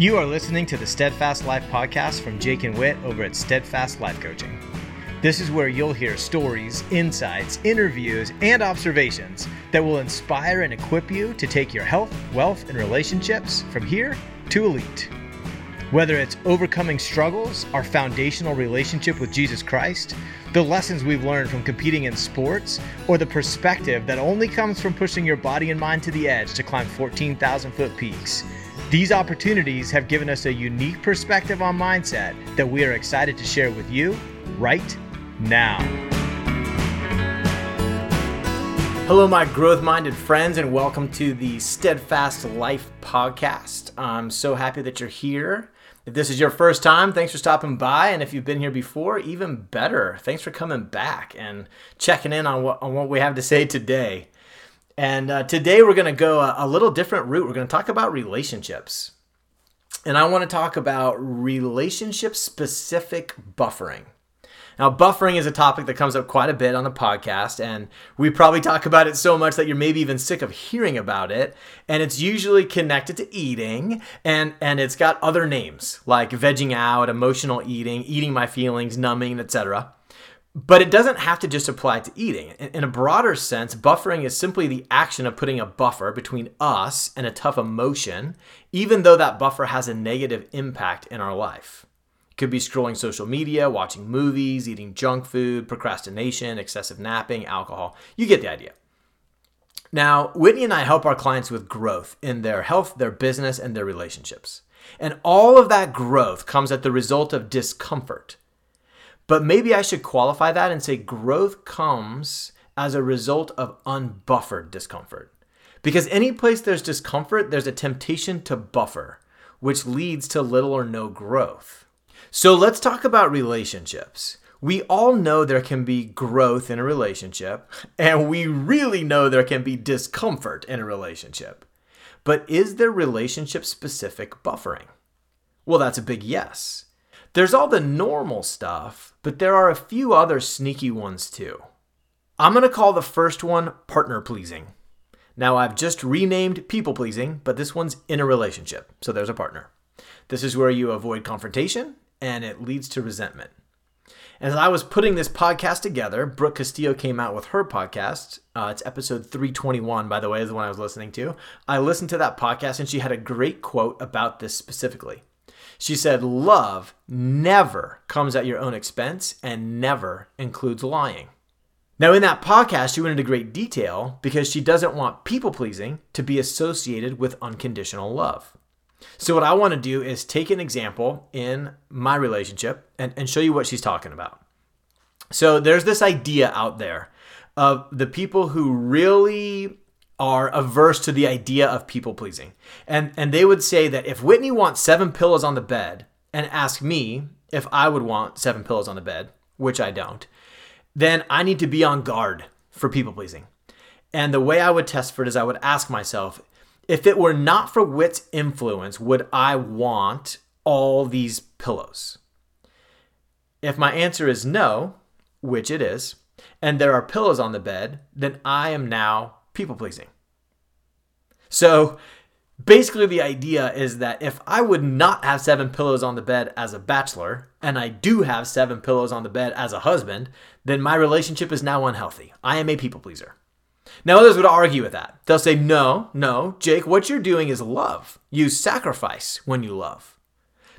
You are listening to the Steadfast Life podcast from Jake and Whit over at Steadfast Life Coaching. This is where you'll hear stories, insights, interviews, and observations that will inspire and equip you to take your health, wealth, and relationships from here to elite. Whether it's overcoming struggles, our foundational relationship with Jesus Christ, the lessons we've learned from competing in sports, or the perspective that only comes from pushing your body and mind to the edge to climb 14,000 foot peaks. These opportunities have given us a unique perspective on mindset that we are excited to share with you right now. Hello, my growth minded friends, and welcome to the Steadfast Life podcast. I'm so happy that you're here. If this is your first time, thanks for stopping by. And if you've been here before, even better. Thanks for coming back and checking in on what, on what we have to say today. And uh, today we're going to go a, a little different route. We're going to talk about relationships. And I want to talk about relationship specific buffering. Now, buffering is a topic that comes up quite a bit on the podcast, and we probably talk about it so much that you're maybe even sick of hearing about it. And it's usually connected to eating, and, and it's got other names like vegging out, emotional eating, eating my feelings, numbing, etc. But it doesn't have to just apply to eating. In a broader sense, buffering is simply the action of putting a buffer between us and a tough emotion, even though that buffer has a negative impact in our life. It could be scrolling social media, watching movies, eating junk food, procrastination, excessive napping, alcohol. You get the idea. Now, Whitney and I help our clients with growth in their health, their business, and their relationships. And all of that growth comes at the result of discomfort but maybe I should qualify that and say growth comes as a result of unbuffered discomfort. Because any place there's discomfort, there's a temptation to buffer, which leads to little or no growth. So let's talk about relationships. We all know there can be growth in a relationship, and we really know there can be discomfort in a relationship. But is there relationship specific buffering? Well, that's a big yes. There's all the normal stuff, but there are a few other sneaky ones too. I'm going to call the first one partner pleasing. Now, I've just renamed people pleasing, but this one's in a relationship, so there's a partner. This is where you avoid confrontation and it leads to resentment. As I was putting this podcast together, Brooke Castillo came out with her podcast. Uh, it's episode 321, by the way, is the one I was listening to. I listened to that podcast and she had a great quote about this specifically. She said, Love never comes at your own expense and never includes lying. Now, in that podcast, she went into great detail because she doesn't want people pleasing to be associated with unconditional love. So, what I want to do is take an example in my relationship and, and show you what she's talking about. So, there's this idea out there of the people who really are averse to the idea of people pleasing. And and they would say that if Whitney wants seven pillows on the bed and ask me if I would want seven pillows on the bed, which I don't, then I need to be on guard for people pleasing. And the way I would test for it is I would ask myself, if it were not for Whit's influence, would I want all these pillows? If my answer is no, which it is, and there are pillows on the bed, then I am now people pleasing. So basically, the idea is that if I would not have seven pillows on the bed as a bachelor, and I do have seven pillows on the bed as a husband, then my relationship is now unhealthy. I am a people pleaser. Now, others would argue with that. They'll say, no, no, Jake, what you're doing is love. You sacrifice when you love.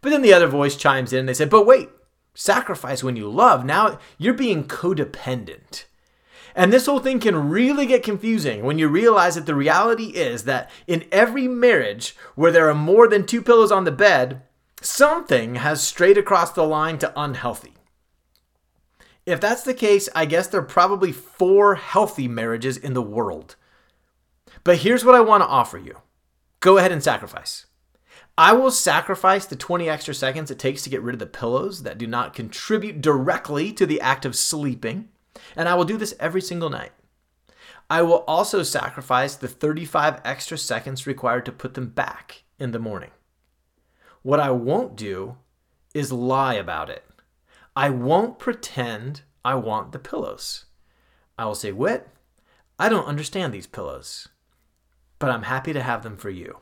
But then the other voice chimes in and they say, but wait, sacrifice when you love. Now you're being codependent. And this whole thing can really get confusing when you realize that the reality is that in every marriage where there are more than two pillows on the bed, something has strayed across the line to unhealthy. If that's the case, I guess there are probably four healthy marriages in the world. But here's what I want to offer you go ahead and sacrifice. I will sacrifice the 20 extra seconds it takes to get rid of the pillows that do not contribute directly to the act of sleeping. And I will do this every single night. I will also sacrifice the 35 extra seconds required to put them back in the morning. What I won't do is lie about it. I won't pretend I want the pillows. I will say, Whit, I don't understand these pillows, but I'm happy to have them for you.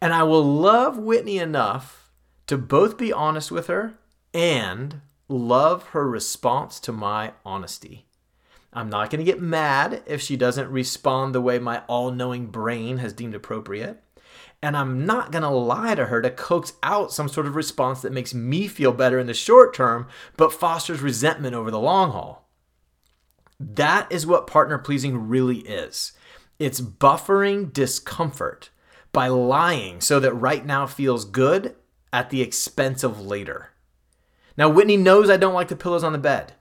And I will love Whitney enough to both be honest with her and love her response to my honesty. I'm not going to get mad if she doesn't respond the way my all knowing brain has deemed appropriate. And I'm not going to lie to her to coax out some sort of response that makes me feel better in the short term, but fosters resentment over the long haul. That is what partner pleasing really is it's buffering discomfort by lying so that right now feels good at the expense of later. Now, Whitney knows I don't like the pillows on the bed.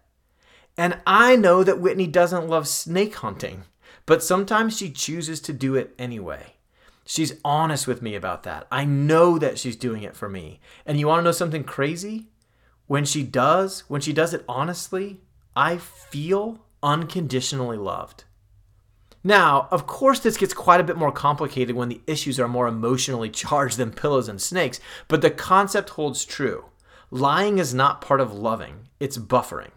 And I know that Whitney doesn't love snake hunting, but sometimes she chooses to do it anyway. She's honest with me about that. I know that she's doing it for me. And you want to know something crazy? When she does, when she does it honestly, I feel unconditionally loved. Now, of course, this gets quite a bit more complicated when the issues are more emotionally charged than pillows and snakes, but the concept holds true. Lying is not part of loving, it's buffering.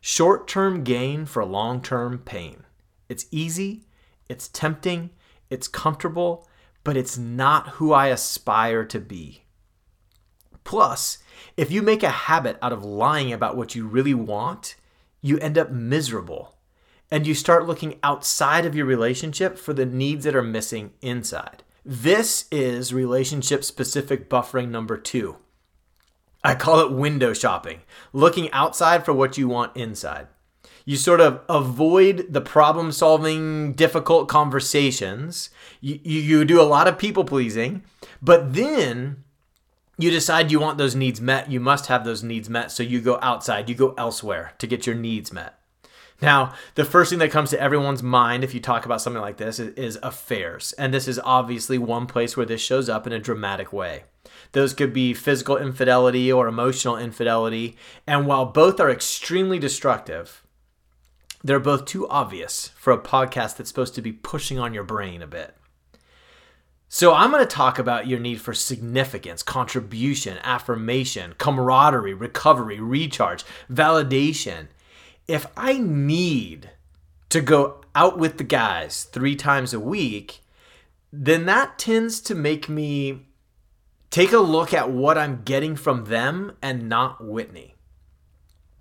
Short term gain for long term pain. It's easy, it's tempting, it's comfortable, but it's not who I aspire to be. Plus, if you make a habit out of lying about what you really want, you end up miserable and you start looking outside of your relationship for the needs that are missing inside. This is relationship specific buffering number two. I call it window shopping, looking outside for what you want inside. You sort of avoid the problem solving, difficult conversations. You, you, you, do a lot of people pleasing, but then you decide you want those needs met. You must have those needs met. So you go outside, you go elsewhere to get your needs met. Now, the first thing that comes to everyone's mind if you talk about something like this is, is affairs. And this is obviously one place where this shows up in a dramatic way. Those could be physical infidelity or emotional infidelity. And while both are extremely destructive, they're both too obvious for a podcast that's supposed to be pushing on your brain a bit. So, I'm going to talk about your need for significance, contribution, affirmation, camaraderie, recovery, recharge, validation. If I need to go out with the guys three times a week, then that tends to make me take a look at what I'm getting from them and not Whitney.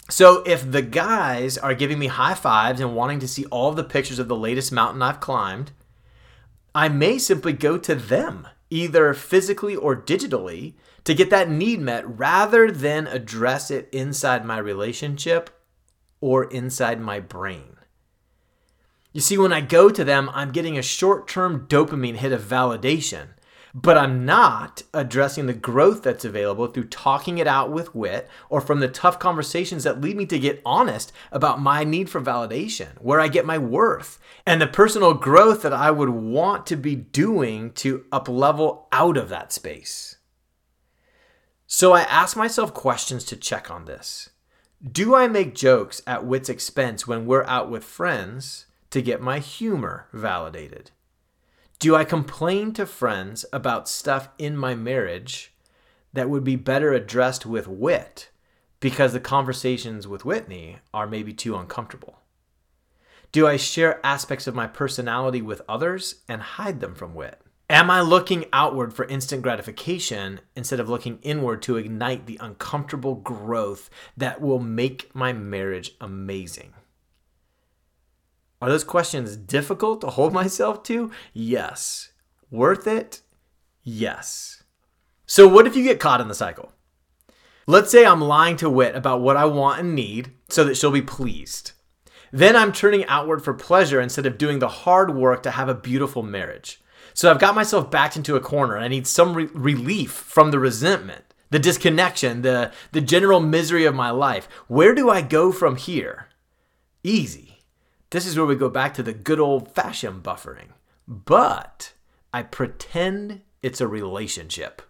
So if the guys are giving me high fives and wanting to see all the pictures of the latest mountain I've climbed, I may simply go to them, either physically or digitally, to get that need met rather than address it inside my relationship or inside my brain. You see, when I go to them, I'm getting a short term dopamine hit of validation but I'm not addressing the growth that's available through talking it out with Whit or from the tough conversations that lead me to get honest about my need for validation, where I get my worth, and the personal growth that I would want to be doing to up level out of that space. So I ask myself questions to check on this. Do I make jokes at Whit's expense when we're out with friends to get my humor validated? Do I complain to friends about stuff in my marriage that would be better addressed with Whit because the conversations with Whitney are maybe too uncomfortable? Do I share aspects of my personality with others and hide them from Whit? Am I looking outward for instant gratification instead of looking inward to ignite the uncomfortable growth that will make my marriage amazing? Are those questions difficult to hold myself to? Yes. Worth it? Yes. So, what if you get caught in the cycle? Let's say I'm lying to Whit about what I want and need so that she'll be pleased. Then I'm turning outward for pleasure instead of doing the hard work to have a beautiful marriage. So I've got myself backed into a corner and I need some re- relief from the resentment, the disconnection, the, the general misery of my life. Where do I go from here? Easy. This is where we go back to the good old fashioned buffering. But I pretend it's a relationship.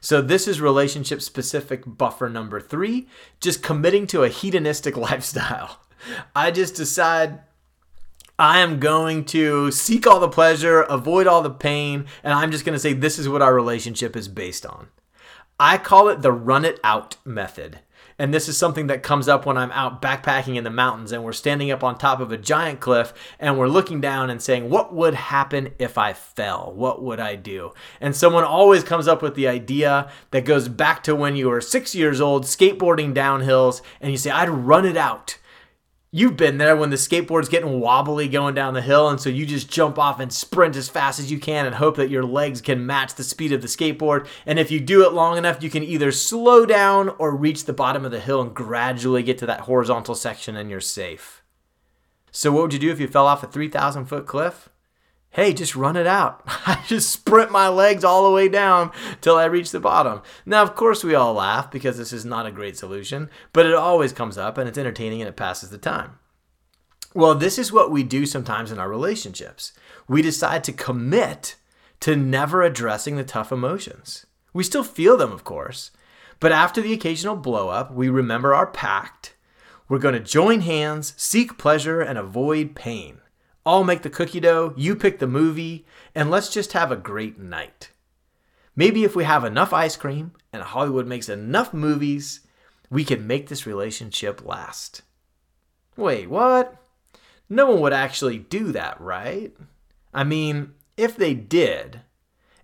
So, this is relationship specific buffer number three, just committing to a hedonistic lifestyle. I just decide I am going to seek all the pleasure, avoid all the pain, and I'm just going to say this is what our relationship is based on. I call it the run it out method. And this is something that comes up when I'm out backpacking in the mountains and we're standing up on top of a giant cliff and we're looking down and saying, What would happen if I fell? What would I do? And someone always comes up with the idea that goes back to when you were six years old skateboarding down hills and you say, I'd run it out you've been there when the skateboard's getting wobbly going down the hill and so you just jump off and sprint as fast as you can and hope that your legs can match the speed of the skateboard. And if you do it long enough you can either slow down or reach the bottom of the hill and gradually get to that horizontal section and you're safe. So what would you do if you fell off a 3000 foot cliff hey, just run it out. I just sprint my legs all the way down till I reach the bottom. Now, of course, we all laugh because this is not a great solution, but it always comes up and it's entertaining and it passes the time. Well, this is what we do sometimes in our relationships. We decide to commit to never addressing the tough emotions. We still feel them, of course, but after the occasional blow up, we remember our pact. We're going to join hands, seek pleasure, and avoid pain. I'll make the cookie dough, you pick the movie, and let's just have a great night. Maybe if we have enough ice cream and Hollywood makes enough movies, we can make this relationship last. Wait, what? No one would actually do that, right? I mean, if they did,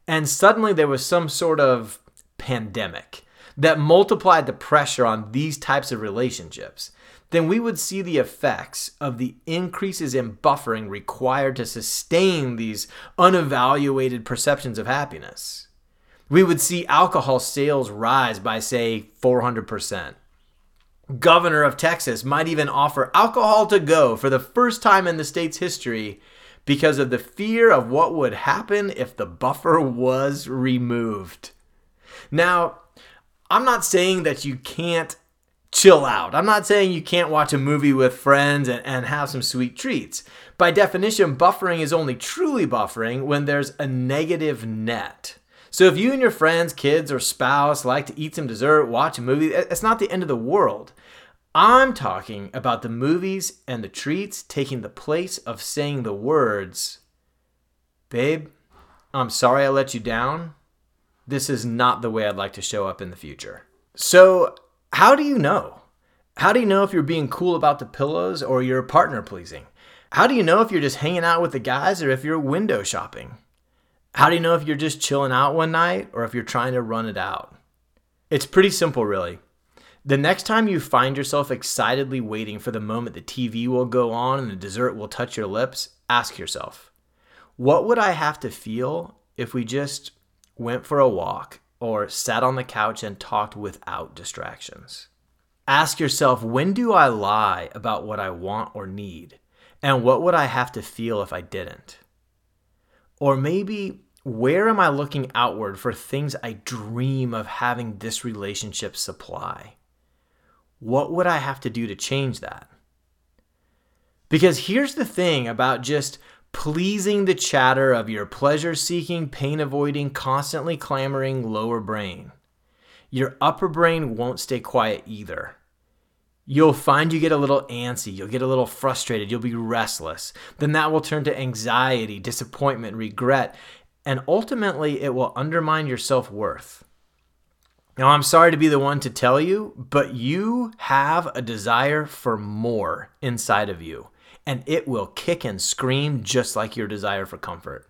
and suddenly there was some sort of pandemic that multiplied the pressure on these types of relationships, then we would see the effects of the increases in buffering required to sustain these unevaluated perceptions of happiness. We would see alcohol sales rise by, say, 400%. Governor of Texas might even offer alcohol to go for the first time in the state's history because of the fear of what would happen if the buffer was removed. Now, I'm not saying that you can't chill out. I'm not saying you can't watch a movie with friends and, and have some sweet treats. By definition, buffering is only truly buffering when there's a negative net. So if you and your friends, kids, or spouse like to eat some dessert, watch a movie, it's not the end of the world. I'm talking about the movies and the treats taking the place of saying the words, Babe, I'm sorry I let you down. This is not the way I'd like to show up in the future. So how do you know? How do you know if you're being cool about the pillows or you're partner pleasing? How do you know if you're just hanging out with the guys or if you're window shopping? How do you know if you're just chilling out one night or if you're trying to run it out? It's pretty simple, really. The next time you find yourself excitedly waiting for the moment the TV will go on and the dessert will touch your lips, ask yourself, what would I have to feel if we just went for a walk or sat on the couch and talked without distractions. Ask yourself when do I lie about what I want or need? And what would I have to feel if I didn't? Or maybe where am I looking outward for things I dream of having this relationship supply? What would I have to do to change that? Because here's the thing about just pleasing the chatter of your pleasure seeking, pain avoiding, constantly clamoring lower brain. Your upper brain won't stay quiet either. You'll find you get a little antsy, you'll get a little frustrated, you'll be restless. Then that will turn to anxiety, disappointment, regret, and ultimately it will undermine your self worth. Now, I'm sorry to be the one to tell you, but you have a desire for more inside of you and it will kick and scream just like your desire for comfort.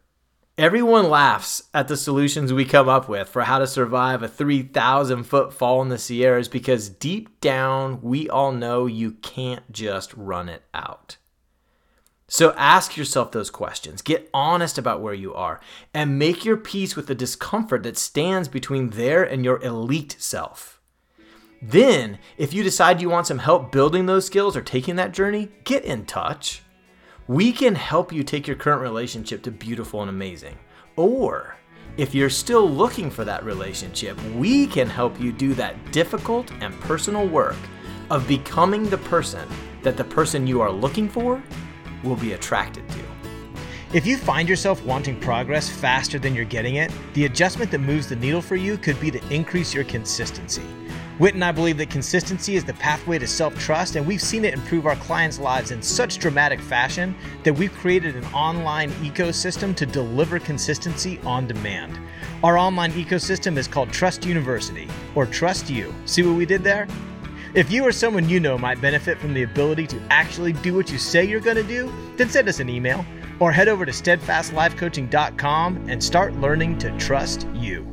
Everyone laughs at the solutions we come up with for how to survive a 3,000 foot fall in the Sierras because deep down, we all know you can't just run it out. So ask yourself those questions, get honest about where you are, and make your peace with the discomfort that stands between there and your elite self. Then, if you decide you want some help building those skills or taking that journey, get in touch. We can help you take your current relationship to beautiful and amazing. Or, if you're still looking for that relationship, we can help you do that difficult and personal work of becoming the person that the person you are looking for will be attracted to. If you find yourself wanting progress faster than you're getting it, the adjustment that moves the needle for you could be to increase your consistency. Whit and I believe that consistency is the pathway to self trust, and we've seen it improve our clients' lives in such dramatic fashion that we've created an online ecosystem to deliver consistency on demand. Our online ecosystem is called Trust University, or Trust You. See what we did there? If you or someone you know might benefit from the ability to actually do what you say you're going to do, then send us an email or head over to steadfastlifecoaching.com and start learning to trust you.